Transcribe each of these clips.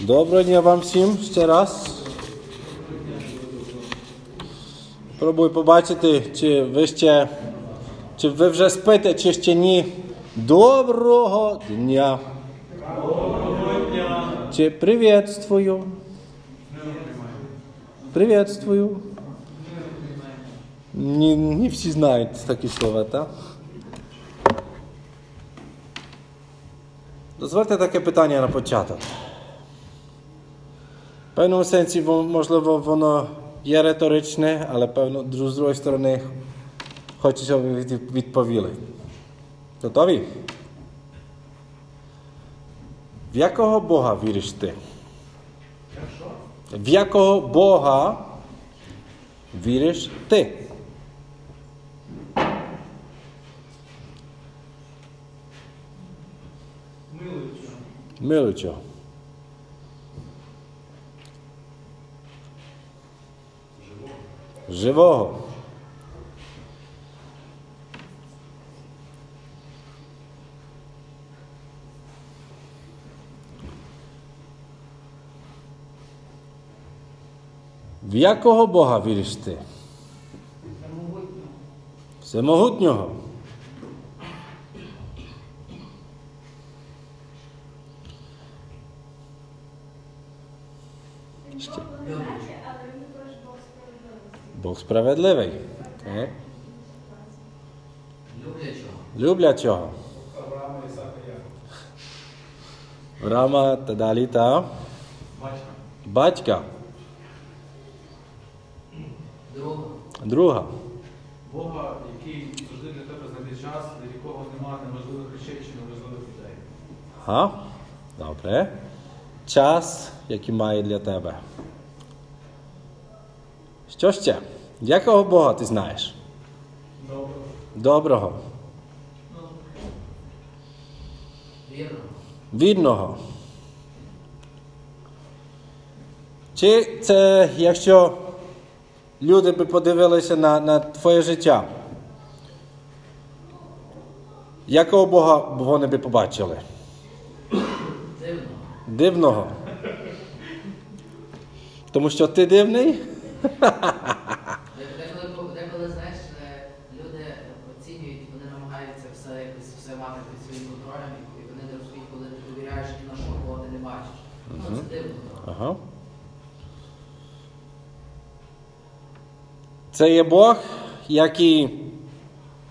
Доброго дня вам всім ще раз. Пробую побачити, чи ви ще, чи ви вже спите, чи ще ні. Доброго дня. Доброго дня. Чи приветствую. Приветствую. Не, не всі знають такі слова, так? Дозвольте таке питання на початок. В певному сенсі, можливо, воно є риторичне, але певно, з другої сторони, хочу, щоб ви відповіли. Готові? В якого Бога віриш ти? В якого Бога віриш ти? Милучого. Живого. В якого Бога віриш ти? Всемогутнього. Ще. Бог справедливий. Так. Люблячого. Люблячого. Рама та далі та батька. Друга. Друга. Бога, який завжди для тебе знайде час, для якого немає неможливих речей чи неможливих людей. Ага. Добре. Час, який має для тебе. Що ще? Якого Бога ти знаєш? Добре. Доброго. Вірно. Вірного. Чи це, якщо люди би подивилися на, на твоє життя, якого Бога вони би побачили? Дивно. Дивного. Тому що ти дивний? Деколи, деколи знаєш, е, люди оцінюють, вони намагаються все якось все мати під своїм контролем, і вони не розуміють, коли ти довіряєш ні на що, кого ти не бачиш. Ну, це дивно. трохи. Ага. Це є Бог, який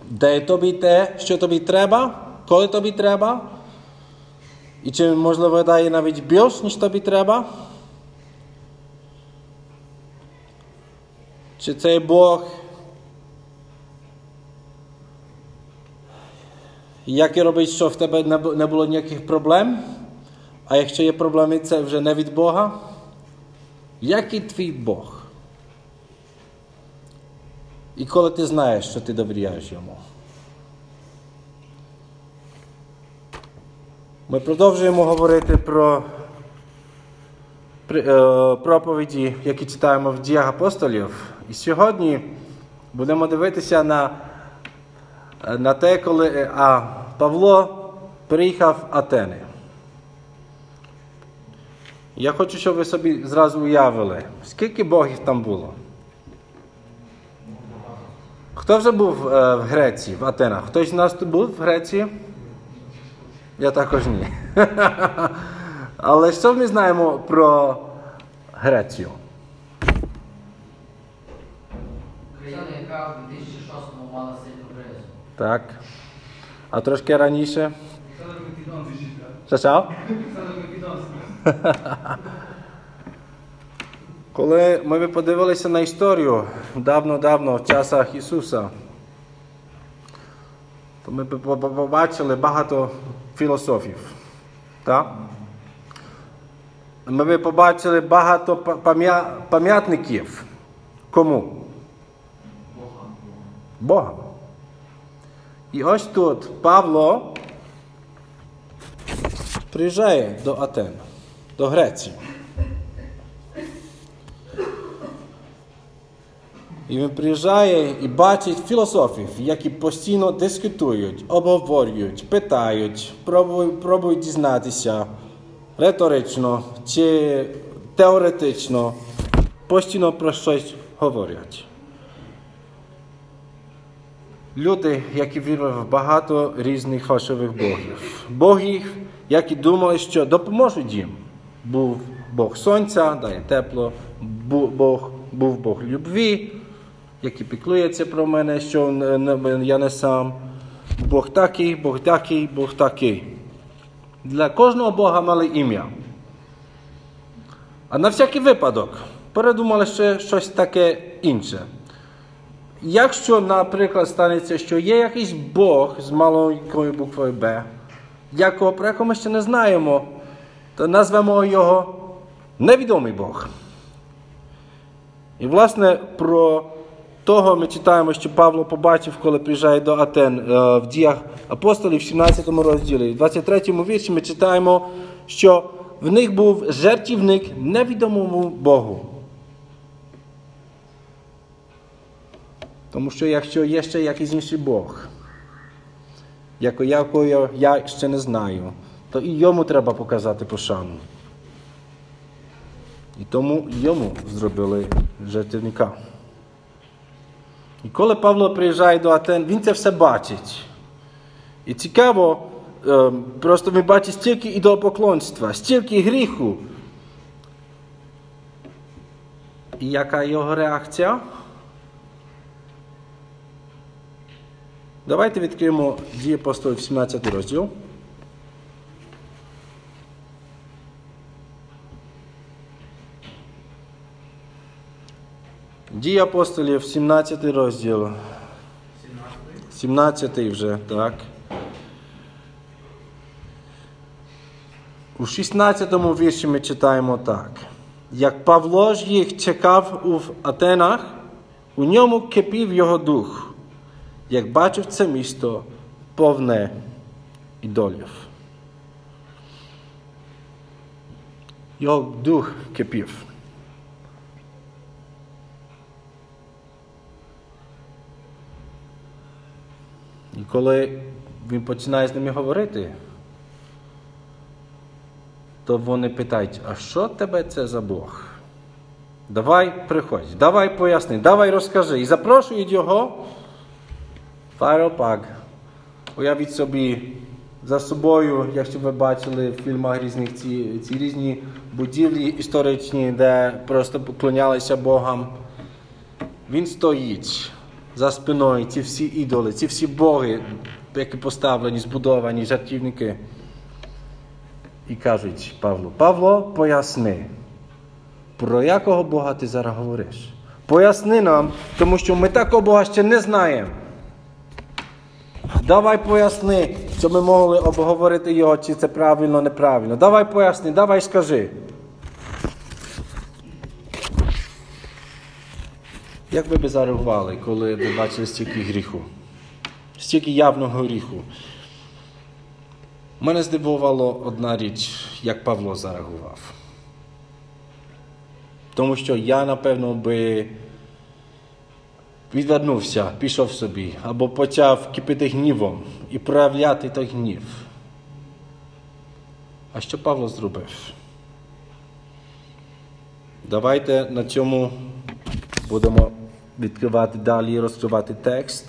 дає тобі те, що тобі треба, коли тобі треба. І чи, можливо, дає навіть більш, ніж тобі треба. Чи цей Бог, який робить, що в тебе не було ніяких проблем, а якщо є проблеми, це вже не від Бога. Який твій Бог? І коли ти знаєш, що ти довіряєш йому. Ми продовжуємо говорити про е, проповіді, які читаємо в діях апостолів. І сьогодні будемо дивитися на, на те, коли е, а, Павло приїхав в Атени. Я хочу, щоб ви собі зразу уявили, скільки богів там було. Хто вже був е, в Греції, в Атенах? Хтось з нас тут був в Греції? Я також ні. Але що ми знаємо про Грецію? Країна, яка в 2006-му мала сильну кризу. Так. А трошки раніше? Що що? Коли ми подивилися на історію давно-давно в часах Ісуса, то ми побачили багато філософів. Так? Ми побачили багато пам'ятників. Кому? Бога. І ось тут Павло приїжджає до Атен, до Греції. І він приїжджає і бачить філософів, які постійно дискутують, обговорюють, питають, пробують, пробують дізнатися, риторично чи теоретично постійно про щось говорять. Люди, які вірили в багато різних фальшивих богів. Богів, які думали, що допоможуть їм. Був Бог сонця, дає тепло, Бог, був Бог любві, який піклується про мене, що я не сам. Бог такий, Бог такий, Бог такий. Для кожного Бога мали ім'я. А на всякий випадок передумали ще щось таке інше. Якщо, наприклад, станеться, що є якийсь Бог з маленькою буквою Б, якого, про якого ми ще не знаємо, то назвемо його невідомий Бог. І, власне, про того ми читаємо, що Павло побачив, коли приїжджає до Атен е, в діях апостолів, в 17 розділі. В 23 вірші ми читаємо, що в них був жертівник невідомому Богу. Тому що якщо є ще якийсь інший Бог, якого я- ще не знаю, то і йому треба показати пошану. І тому йому зробили жертівника. І коли Павло приїжджає до Атен, він це все бачить. І цікаво, просто він бачить стільки ідолопоклонства, стільки гріху. І яка його реакція? Давайте відкриємо дії апостолів 17 розділ. Дії апостолів 17 розділ. 17 вже, так. У 16 вірші ми читаємо так. Як Павло ж їх чекав у Атенах, у ньому кипів його дух, як бачив це місто повне ідолів. Його дух кипів. І коли він починає з ними говорити, то вони питають, а що тебе це за Бог? Давай приходь, давай поясни, давай розкажи. І запрошують його в аеропаг. Уявіть собі за собою, якщо ви бачили в фільмах різних ці, ці різні будівлі історичні, де просто поклонялися Богам. Він стоїть за спиною, ці всі ідоли, ці всі боги, які поставлені, збудовані, жартівники. І кажуть Павлу, Павло, поясни, про якого Бога ти зараз говориш? Поясни нам, тому що ми такого Бога ще не знаємо. Давай поясни, щоб ми могли обговорити його, чи це правильно, неправильно. Давай поясни, давай скажи. Як ви б зареагували, коли ви бачили стільки гріху? Стільки явного гріху? Мене здивувало одна річ, як Павло зареагував. Тому що я, напевно, би відвернувся, пішов собі, або почав кипіти гнівом і проявляти той гнів. А що Павло зробив? Давайте на цьому будемо відкривати далі, розкривати текст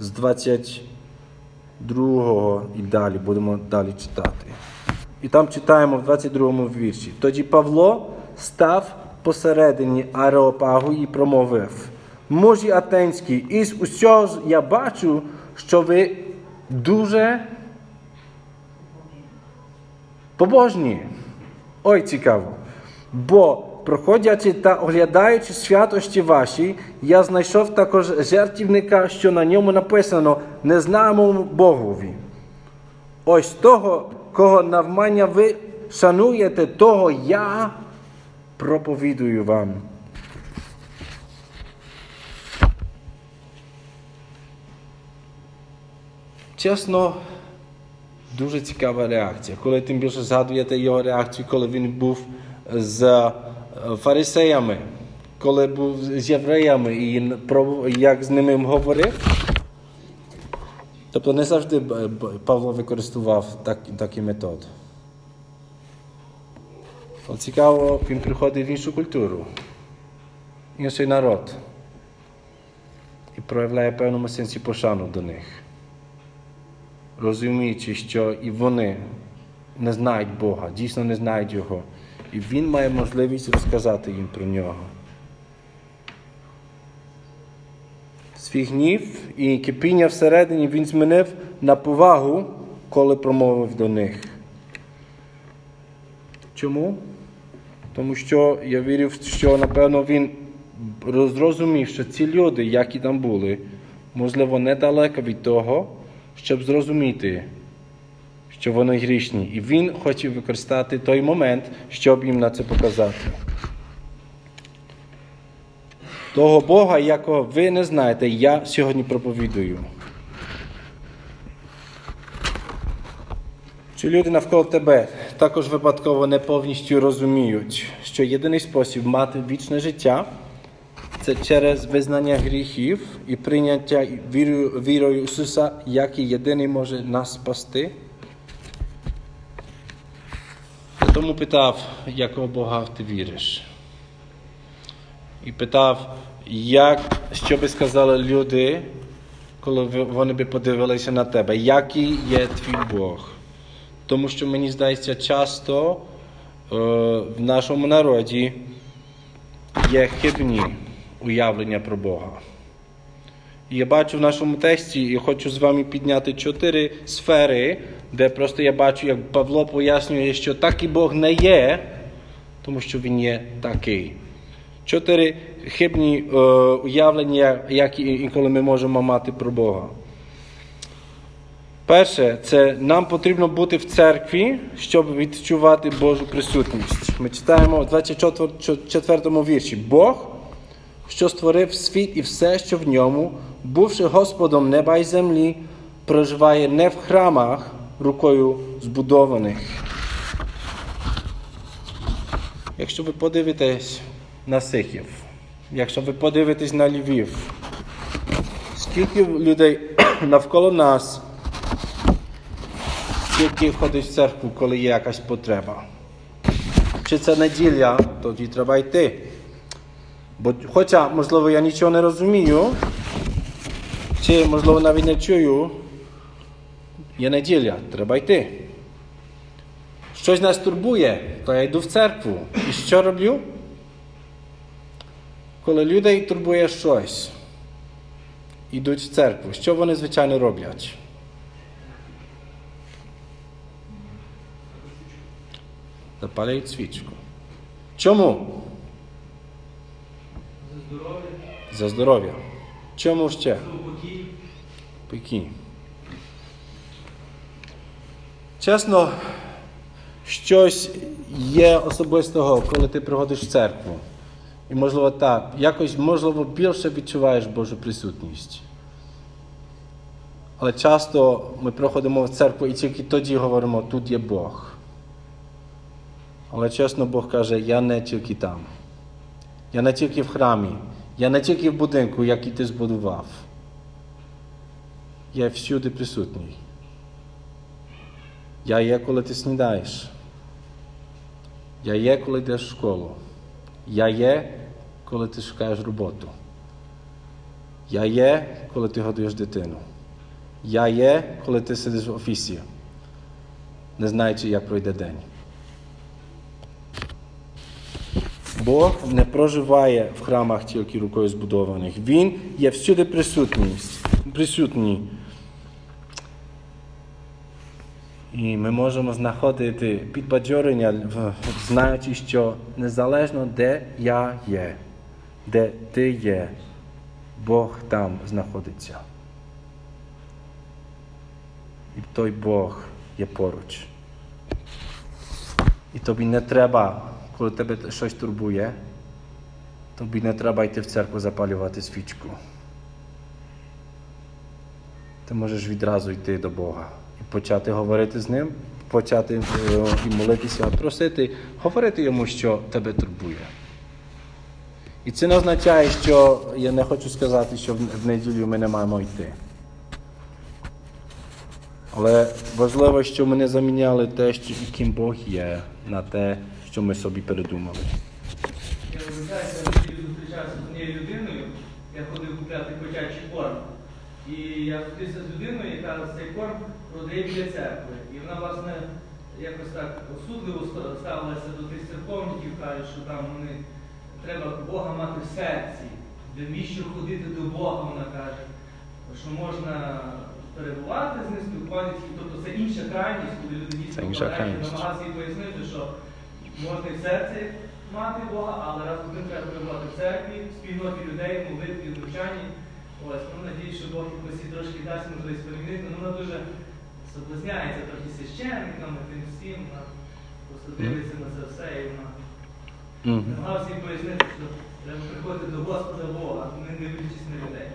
з 22 і далі будемо далі читати. І там читаємо в 22 вірші. Тоді Павло став посередині аеропагу і промовив: Мужі атенські, із усього я бачу, що ви дуже побожні. Ой, цікаво. Бо, проходячи та оглядаючи святощі ваші, я знайшов також жертівника, що на ньому написано незнаному Богові. Ось того, кого навмання ви шануєте, того я проповідую вам. Чесно, дуже цікава реакція. Коли тим більше згадуєте його реакцію, коли він був з фарисеями, коли був з євреями і як з ними говорив. Тобто не завжди Павло використовував так, такий метод. Але цікаво, він приходить в іншу культуру, інший народ і проявляє в певному сенсі пошану до них, розуміючи, що і вони не знають Бога, дійсно не знають Його. І він має можливість розказати їм про нього. Свій гнів і кипіння всередині він змінив на повагу, коли промовив до них. Чому? Тому що я вірив, що напевно він зрозумів, що ці люди, які там були, можливо, недалеко від того, щоб зрозуміти, що вони грішні. І він хотів використати той момент, щоб їм на це показати. Того Бога, якого ви не знаєте, я сьогодні проповідую. Чи люди навколо тебе також випадково не повністю розуміють, що єдиний спосіб мати вічне життя це через визнання гріхів і прийняття вірою Ісуса, який єдиний може нас спасти? Я тому питав, якого Бога ти віриш. І питав, як, що би сказали люди, коли вони би подивилися на тебе, який є твій Бог. Тому що мені здається, часто е, в нашому народі є хибні уявлення про Бога. І я бачу в нашому тексті і хочу з вами підняти чотири сфери, де просто я бачу, як Павло пояснює, що такий Бог не є, тому що Він є такий. Чотири хибні е, уявлення, які інколи ми можемо мати про Бога. Перше, це нам потрібно бути в церкві, щоб відчувати Божу присутність. Ми читаємо у 24 вірші. Бог, що створив світ і все, що в ньому, бувши Господом неба й землі, проживає не в храмах рукою збудованих. Якщо ви подивитесь на Сихів, якщо ви подивитесь на Львів, скільки людей навколо нас, скільки ходить в церкву, коли є якась потреба. Чи це неділя, тоді треба йти. Бо, Хоча, можливо, я нічого не розумію, чи, можливо, навіть не чую, є неділя, треба йти. Щось нас турбує, то я йду в церкву. І що роблю? Коли людей турбує щось, йдуть в церкву, що вони, звичайно, роблять? Запалюють свічку. Чому? За здоров'я, За здоров'я. Чому ще? спокій. Чесно, щось є особистого, коли ти приходиш в церкву. І, можливо, так, якось, можливо, більше відчуваєш Божу присутність. Але часто ми приходимо в церкву і тільки тоді говоримо, тут є Бог. Але чесно, Бог каже, я не тільки там. Я не тільки в храмі, я не тільки в будинку, який ти збудував. Я всюди присутній. Я є, коли ти снідаєш. Я є, коли йдеш в школу. Я є, коли ти шукаєш роботу. Я є, коли ти годуєш дитину. Я є, коли ти сидиш в офісі, не знаючи, як пройде день. Бог не проживає в храмах тільки рукою збудованих. Він є всюди присутній. І ми можемо знаходити підбадьорення, знаючи, що незалежно де я є, де ти є, Бог там знаходиться. І той Бог є поруч. І тобі не треба, коли тебе щось турбує, тобі не треба йти в церкву запалювати свічку. Ти можеш відразу йти до Бога почати говорити з ним, почати е, і молитися, просити, говорити йому, що тебе турбує. І це не означає, що я не хочу сказати, що в неділю ми не маємо йти. Але важливо, що ми не заміняли те, що яким Бог є, на те, що ми собі передумали. Я я хотів зустрічався з однією людиною, я ходив купляти котячий корм. І я зустрівся з людиною, яка цей корм продає біля церкви. І вона, власне, якось так осудливо ставилася до тих церковників, каже, що там вони треба Бога мати в серці. Навіщо ходити до Бога, вона каже, що можна перебувати з ним, спілкуватися. Тобто це інша крайність, коли люди дійсно крайність. намагався пояснити, що можна і в серці мати Бога, але раз один треба перебувати в церкві, в спільноті людей, молитві, навчанні. Ось, ну надіюсь, що Бог якось і трошки дасть можливість перемінити. Ну, вона дуже соблазняється трохи священниками, тим всім. Вона просто дивиться на це все і вона Мгм. намагався їй пояснити, що треба приходити до Господа Бога, не дивлячись на людей.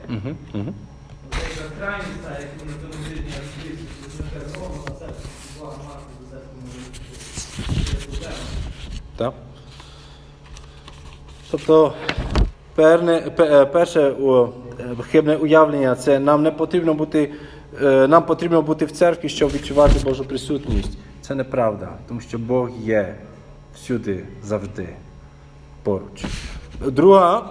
Оце якраз крайність, та, яку на цьому тижні я розповів, що ми кажемо, «О, на це Бога мати до церкви може бути. Так? Тобто, перше е, хибне уявлення це нам не потрібно бути, е, нам потрібно бути в церкві, щоб відчувати Божу присутність. Це неправда, тому що Бог є всюди, завжди, поруч. Друга,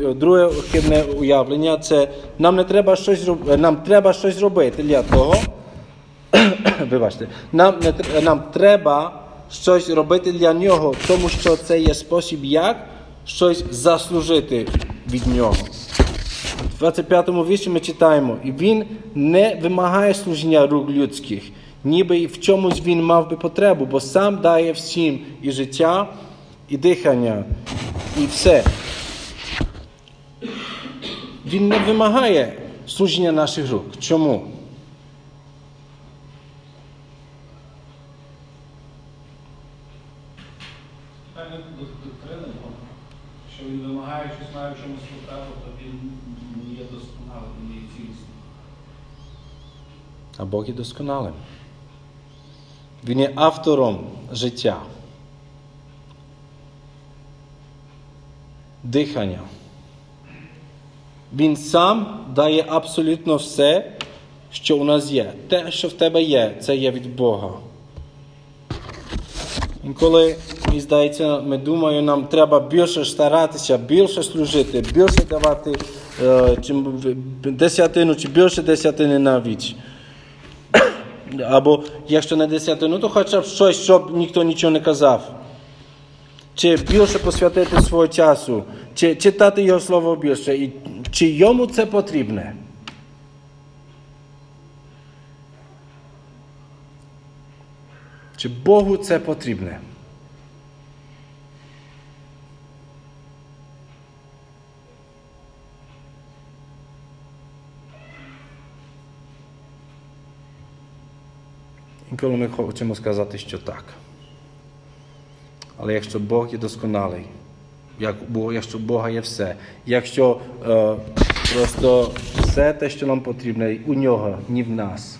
е, друге хибне уявлення це нам не треба щось нам треба щось робити для того, Вибачте, нам, не, нам треба щось робити для нього, тому що це є спосіб, як щось заслужити від нього. В 25 му вірші ми читаємо, і він не вимагає служіння рук людських, ніби в чомусь він мав би потребу, бо сам дає всім і життя, і дихання, і все. Він не вимагає служіння наших рук. Чому? Питання до доктрини, бо що він в чомусь потребу, то він є досконалим, не є цілісним. А Бог є досконалим. Він є автором життя. Дихання. Він сам дає абсолютно все, що у нас є. Те, що в тебе є, це є від Бога. Інколи, мені здається, ми думаємо, нам треба більше старатися, більше служити, більше давати е, десятину чи більше десятини навіть. Або якщо не десятину, то хоча б щось, щоб ніхто нічого не казав. Чи більше посвятити свого часу, чи читати його слово більше, і чи йому це потрібне? Чи Богу це потрібне? Інколи ми хочемо сказати, що так. Але якщо Бог є досконалий, якщо Бога є все, якщо е, просто все те, що нам потрібно, у нього, ні в нас.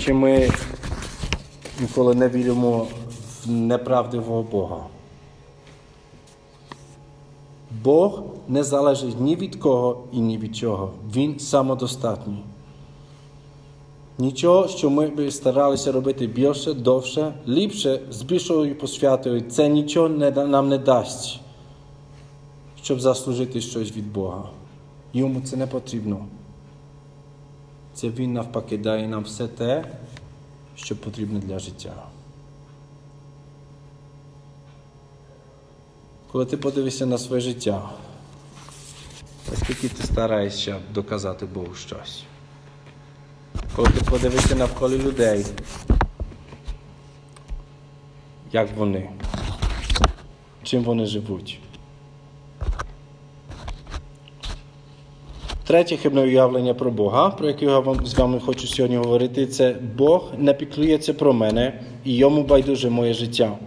Чи ми ніколи не віримо в неправдивого Бога? Бог не залежить ні від кого і ні від чого. Він самодостатній. Нічого, що ми би старалися робити більше, довше, ліпше, з більшою посвятою, це нічого не, нам не дасть, щоб заслужити щось від Бога. Йому це не потрібно. Це Він навпаки дає нам все те, що потрібно для життя. Коли ти подивишся на своє життя, наскільки ти стараєшся доказати Богу щось. Коли ти подивишся навколо людей, як вони, чим вони живуть. Третє хибне уявлення про Бога, про яке я вам з вами хочу сьогодні говорити, це Бог не піклується про мене і йому байдуже моє життя.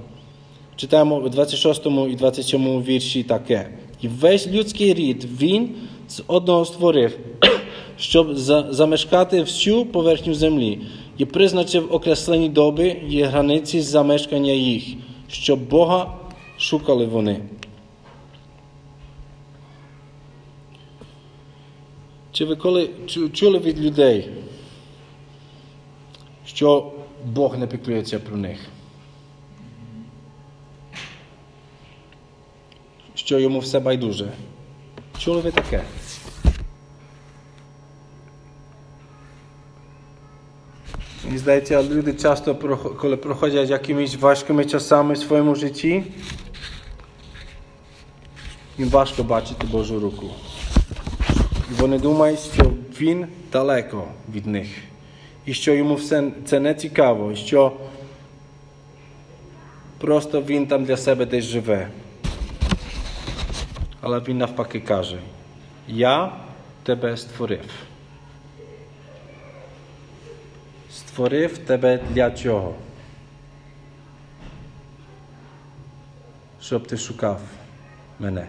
Читаємо у 26 і 27 вірші таке. І весь людський рід він з одного створив, щоб замешкати всю поверхню землі, і призначив окреслені доби і границі замешкання їх, щоб Бога шукали вони. Чи ви коли чули від людей, що Бог не піклується про них. Що йому все байдуже. Чули ви таке? Мені здається, люди часто, коли проходять якимись важкими часами в своєму житті, їм важко бачити Божу руку. Вони думають, що він далеко від них. І що йому все це не цікаво, і що просто він там для себе десь живе. Але він навпаки каже: Я тебе створив. Створив тебе для чого? Щоб ти шукав мене.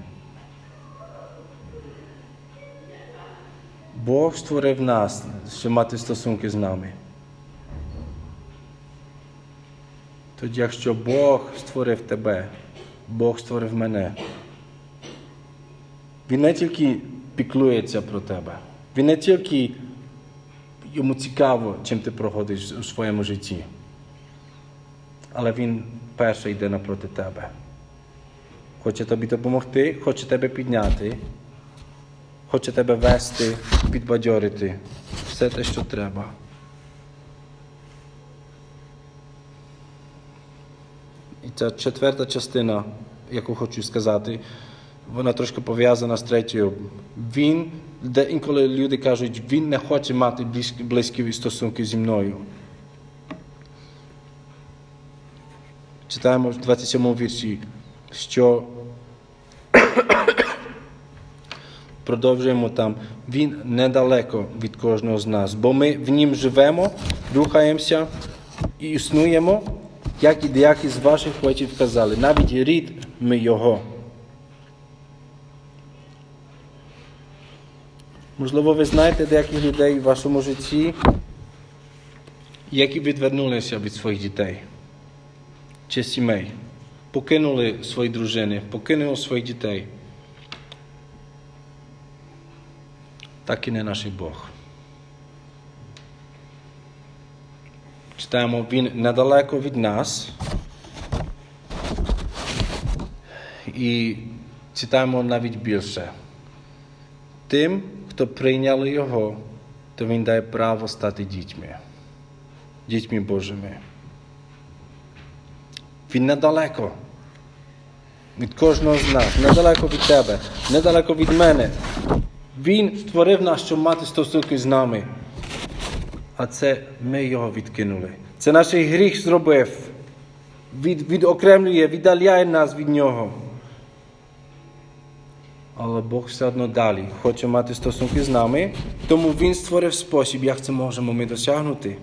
Бог створив нас, щоб мати стосунки з нами. Тоді, якщо Бог створив тебе, Бог створив мене. Він не тільки піклується про тебе, він не тільки йому цікаво, чим ти проходиш у своєму житті. Але він перший йде напроти тебе. Хоче тобі допомогти, хоче тебе підняти, хоче тебе вести, підбадьорити. Все те, що треба. І ця четверта частина, яку хочу сказати, вона трошки пов'язана з третьою. Він, де інколи люди кажуть, він не хоче мати близькі, стосунки зі мною. Читаємо в 27 вірші, що продовжуємо там. Він недалеко від кожного з нас, бо ми в нім живемо, рухаємося і існуємо, як і деякі з ваших батьків казали, навіть рід ми його. Можливо, ви знаєте деяких людей в вашому житті, які відвернулися від своїх дітей чи сімей, покинули свої дружини, покинули своїх дітей. Так і не наш Бог. Читаємо, Він недалеко від нас. І читаємо навіть більше. Тим, хто прийняли Його, то Він дає право стати дітьми, дітьми Божими. Він недалеко від кожного з нас, недалеко від тебе, недалеко від мене. Він створив нас, щоб мати стосунки з нами. А це ми його відкинули. Це наш гріх зробив. Від, відокремлює, віддаляє нас від нього. Але Бог все одно далі хоче мати стосунки з нами, тому Він створив спосіб, як це можемо ми досягнути.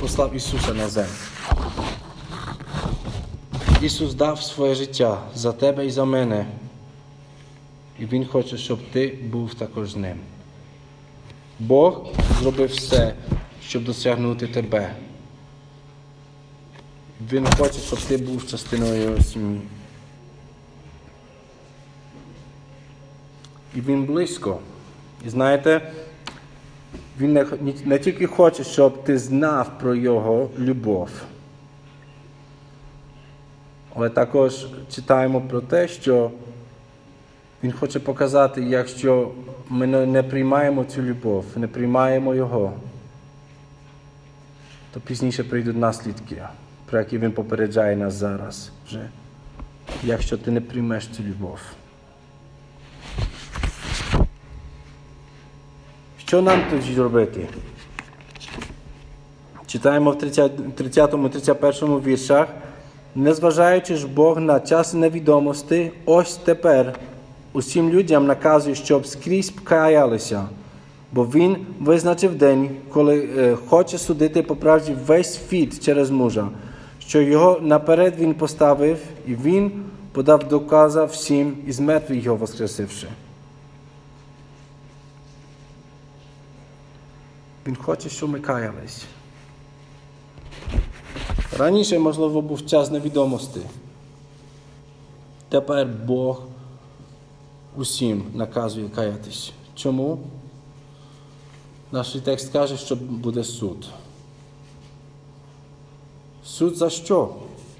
Послав Ісуса на землю. Ісус дав своє життя за тебе і за мене. І Він хоче, щоб ти був також з ним. Бог зробив все, щоб досягнути тебе. Він хоче, щоб ти був частиною його сім'ї. І він близько. І знаєте, він не, не тільки хоче, щоб ти знав про його любов. Але також читаємо про те, що він хоче показати, якщо ми не приймаємо цю любов, не приймаємо Його, то пізніше прийдуть наслідки, про які він попереджає нас зараз вже, якщо ти не приймеш цю любов. Що нам тоді робити? Читаємо в 30-31 віршах. Незважаючи ж Бог на час невідомості, ось тепер усім людям наказує, щоб скрізь каялися, бо Він визначив день, коли е, хоче судити по правді весь світ через мужа, що його наперед він поставив, і він подав доказа всім із мертвих його воскресивши. Він хоче, щоб ми каялись. Раніше, можливо, був час невідомості. Тепер Бог усім наказує каятись. Чому? Наш текст каже, що буде суд. Суд за що?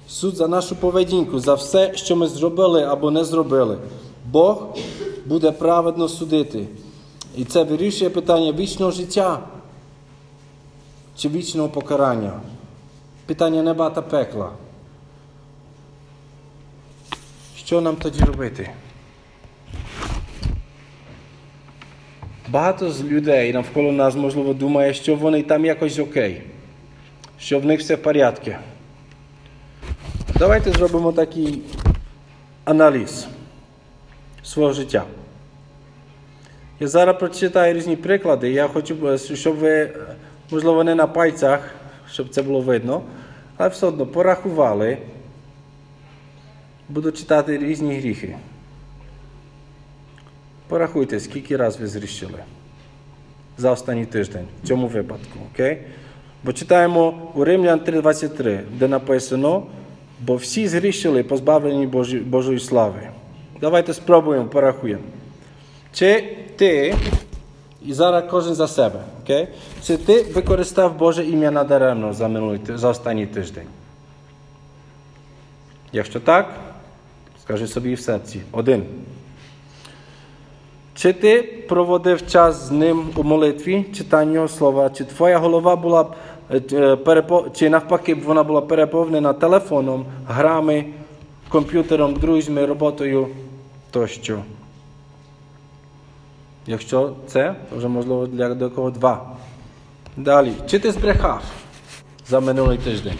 Суд за нашу поведінку, за все, що ми зробили або не зробили. Бог буде праведно судити. І це вирішує питання вічного життя чи вічного покарання. Питання неба та пекла. Що нам тоді робити? Багато з людей навколо нас, можливо, думає, що вони там якось окей, що в них все в порядку. Давайте зробимо такий аналіз свого життя. Я зараз прочитаю різні приклади. Я хочу, щоб ви, можливо, не на пальцях, щоб це було видно, але все одно порахували. Буду читати різні гріхи. Порахуйте, скільки раз ви зрішили за останній тиждень в цьому випадку. окей? Бо читаємо у Римлян 3,23, де написано, бо всі згрішили, позбавлені Божої слави. Давайте спробуємо, порахуємо. Чи ти, і зараз кожен за себе, окей? чи ти використав Боже ім'я надаремно за, минулий, за останній тиждень? Якщо так, скажи собі в серці. Один. Чи ти проводив час з ним у молитві, читанні слова, чи твоя голова була е, е, чи навпаки вона була переповнена телефоном, грами, комп'ютером, друзями, роботою тощо. Якщо це, то вже можливо для декого два. Далі. Чи ти збрехав за минулий тиждень?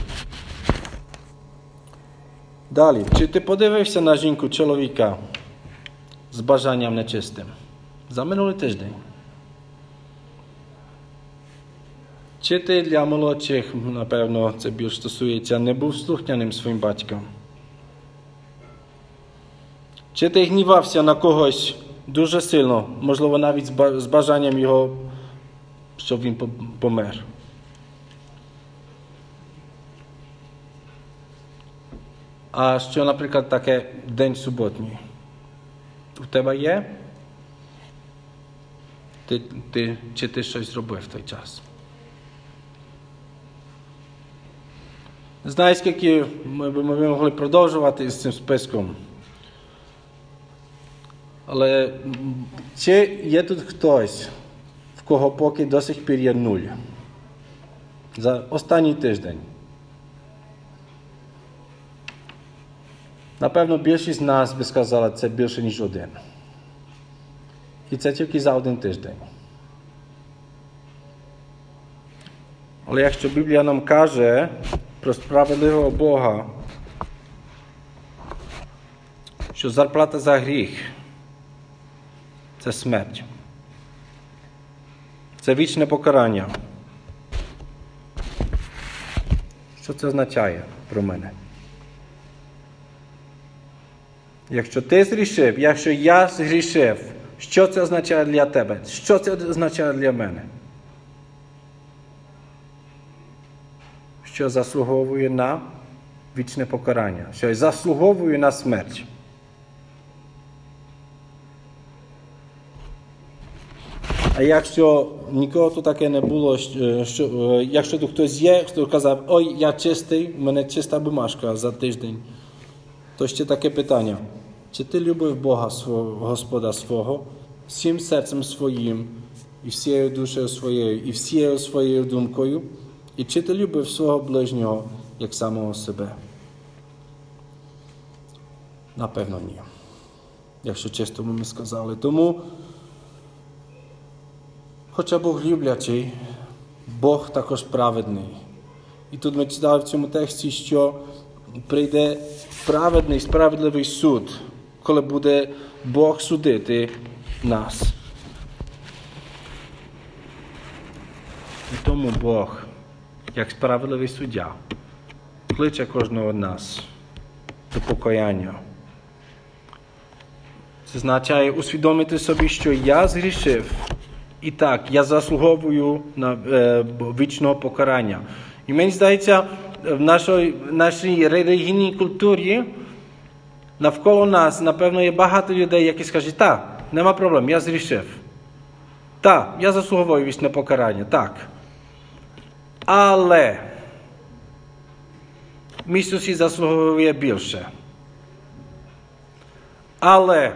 Далі. Чи ти подивився на жінку чоловіка з бажанням нечистим? За минулий тиждень. Чи ти для молодших, напевно, це більш стосується, не був слухняним своїм батьком? Чи ти гнівався на когось дуже сильно, можливо, навіть з бажанням його, щоб він помер? А що, наприклад, таке день суботній? У тебе є? Ти, ти, чи ти щось зробив в той час? Знаю, скільки ми б ми могли продовжувати з цим списком. Але чи є тут хтось, в кого поки до сих пір є нуль? За останній тиждень. Напевно, більшість з нас би сказала, це більше, ніж один. І це тільки за один тиждень. Але якщо Біблія нам каже про справедливого Бога, що зарплата за гріх це смерть. Це вічне покарання. Що це означає про мене? Якщо ти зрішив, якщо я згрішив, що це означає для тебе? Що це означає для мене? Що заслуговує на вічне покарання, що я заслуговую на смерть. А якщо нікого тут таке не було, що, що, якщо тут хтось є, хто казав, ой, я чистий, в мене чиста бумажка за тиждень, то ще таке питання. Чи ти любив Бога свого, Господа свого, всім серцем своїм, і всією душею своєю, і всією своєю думкою, і чи ти любив свого ближнього як самого себе? Напевно, ні. Якщо чесно ми сказали. Тому, хоча Бог люблячий, Бог також праведний. І тут ми читали в цьому тексті, що прийде праведний, справедливий суд, коли буде Бог судити нас. І тому Бог, як справедливий суддя, кличе кожного з нас до покаяння. Це означає усвідомити собі, що я згрішив. І так, я заслуговую на е, вічного покарання. І мені здається, в нашій, нашій релігійній культурі навколо нас, напевно, є багато людей, які скажуть, так, нема проблем, я зрішив. Так, я заслуговую вічне покарання, так. Але мій сусід заслуговує більше. Але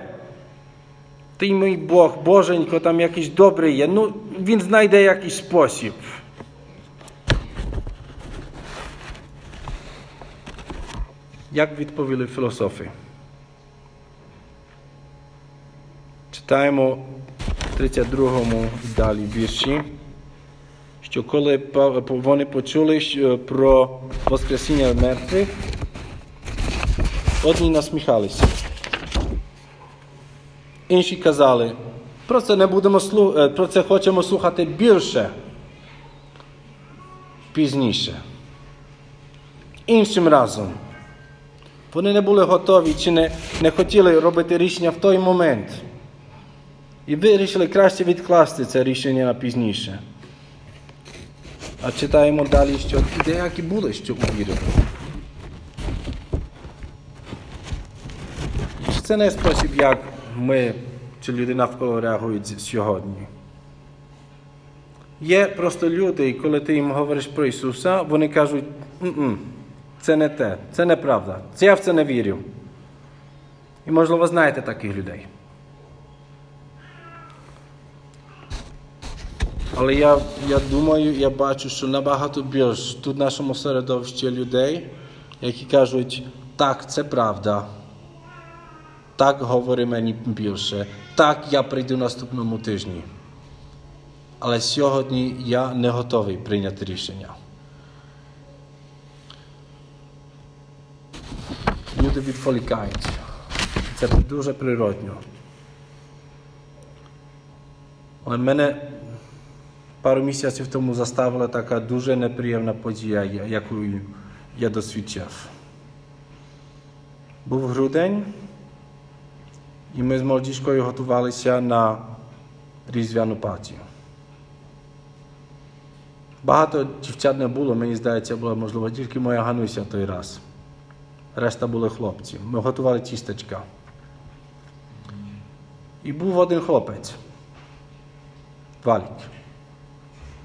ти мій Бог, Боженько, там якийсь добрий є, ну він знайде якийсь спосіб. Як відповіли філософи? Читаємо в 32-му і далі вірші, що коли вони почули про Воскресіння мертвих, одні насміхалися. Інші казали, про це не будемо слу... про це хочемо слухати більше, пізніше. Іншим разом. Вони не були готові чи не, не хотіли робити рішення в той момент. І вирішили краще відкласти це рішення на пізніше. А читаємо далі, що деякі були, що увірили. Це не спосіб, як ми чи люди навколо реагують сьогодні. Є просто люди, і коли ти їм говориш про Ісуса, вони кажуть, це не те, це неправда. Це я в це не вірю. І, можливо, знаєте таких людей. Але я я думаю, я бачу, що набагато більш тут в нашому середовищі людей, які кажуть, так, це правда. Так говори мені більше. Так, я прийду наступному тижні. Але сьогодні я не готовий прийняти рішення. Люди відволікають. Це дуже природньо. Але мене пару місяців тому заставила така дуже неприємна подія, яку я досвідчив. Був грудень, і ми з молодіжкою готувалися на різдвяну партію. Багато дівчат не було, мені здається, була можливо тільки моя Гануся той раз. Решта були хлопці. Ми готували тістечка. І був один хлопець. Валік.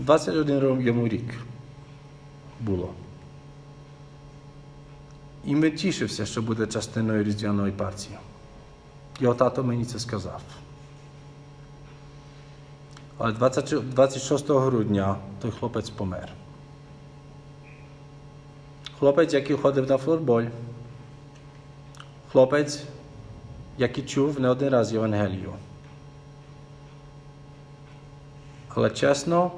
21 йому рік було. І ми тішився, що буде частиною різдвяної партії. Його тато мені це сказав. Але 26 грудня той хлопець помер. Хлопець, який ходив на флорболь. Хлопець, який чув не один раз Євангелію. Але чесно,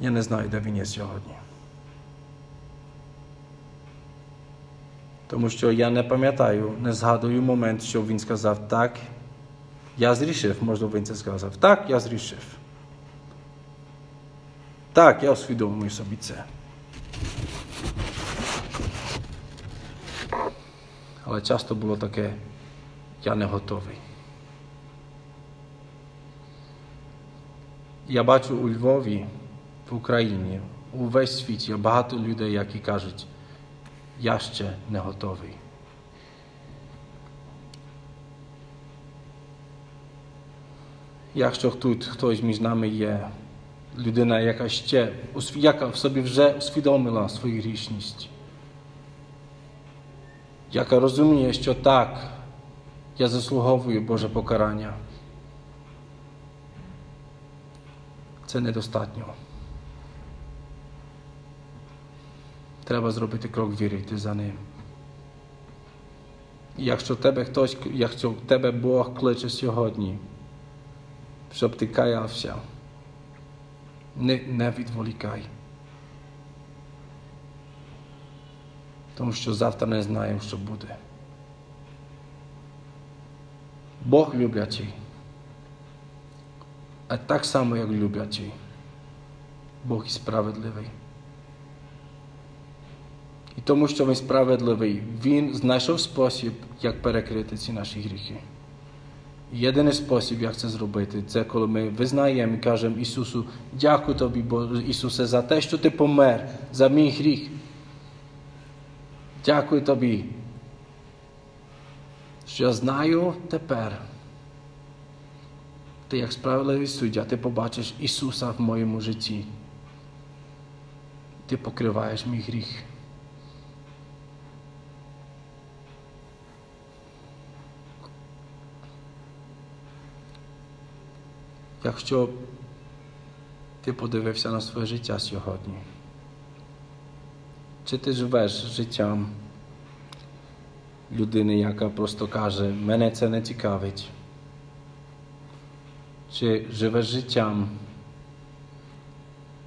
я не знаю, де він є сьогодні. Тому що я не пам'ятаю, не згадую момент, що він сказав так, я зрішив, можливо, він це сказав. Так, я зрішив. Так, я усвідомлюю собі це. Але часто було таке, я не готовий. Я бачу у Львові, в Україні, весь світі багато людей, які кажуть, я ще не готовий. Якщо тут хтось між нами є, людина, яка ще яка в собі вже усвідомила свою грішність, яка розуміє, що так, я заслуговую Боже покарання. Це недостатньо. Треба зробити крок віри йти за ним. Якщо тебе хтось, якщо тебе Бог кличе сьогодні, щоб ти каявся, не, не відволікай. Тому що завтра не знаємо, що буде. Бог люблячий. А так само, як люблячий. Бог і справедливий. І тому, що Він справедливий, Він знайшов спосіб, як перекрити ці наші гріхи. Єдиний спосіб, як це зробити, це коли ми визнаємо і кажемо Ісусу, дякую Тобі, Боже, Ісусе, за те, що Ти помер, за мій гріх. Дякую Тобі, що я знаю тепер. Ти як справедливий суддя, ти побачиш Ісуса в моєму житті. Ти покриваєш мій гріх. Якщо ти подивився на своє життя сьогодні, чи ти живеш життям людини, яка просто каже, мене це не цікавить? Чи живеш життям?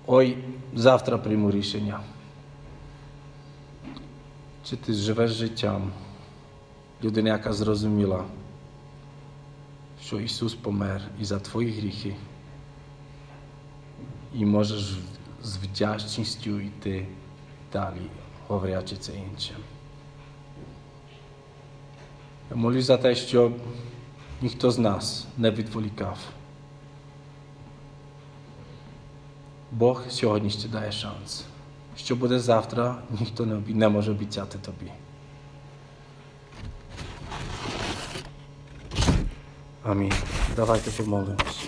Ой, завтра прийму рішення. Чи ти живеш життям людини, яка зрозуміла, що Ісус помер і за твої гріхи, і можеш з вдячністю йти далі, говорячи це іншим. Я молюсь за те, щоб ніхто з нас не відволікав. Бог сьогодні ще дає шанс. Що буде завтра, ніхто не, обі- не може обіцяти тобі. Амінь. Давайте помолимось.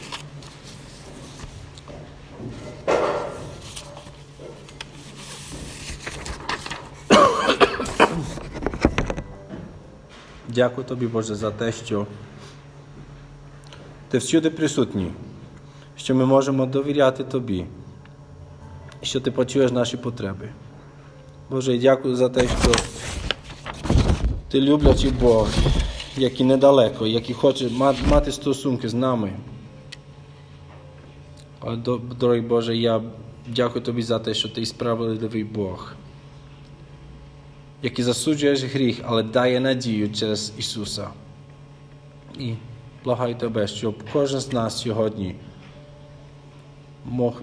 Дякую тобі, Боже, за те, що ти всюди присутній, що ми можемо довіряти тобі, що ти почуєш наші потреби. Боже, дякую за те, що ти люблячий Бог, який недалеко, який хоче ма- мати стосунки з нами. Але, до- дорогий Боже, я дякую тобі за те, що ти справедливий Бог, який засуджуєш гріх, але дає надію через Ісуса. І благаю тебе, щоб кожен з нас сьогодні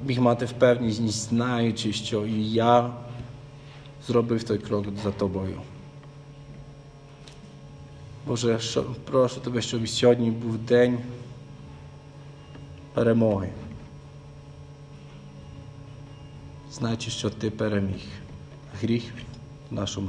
міг мати впевненість, знаючи, що і я зробив той крок за тобою. Боже, що, прошу тебе, щоб сьогодні був день перемоги. Значить, що ти переміг гріх в нашому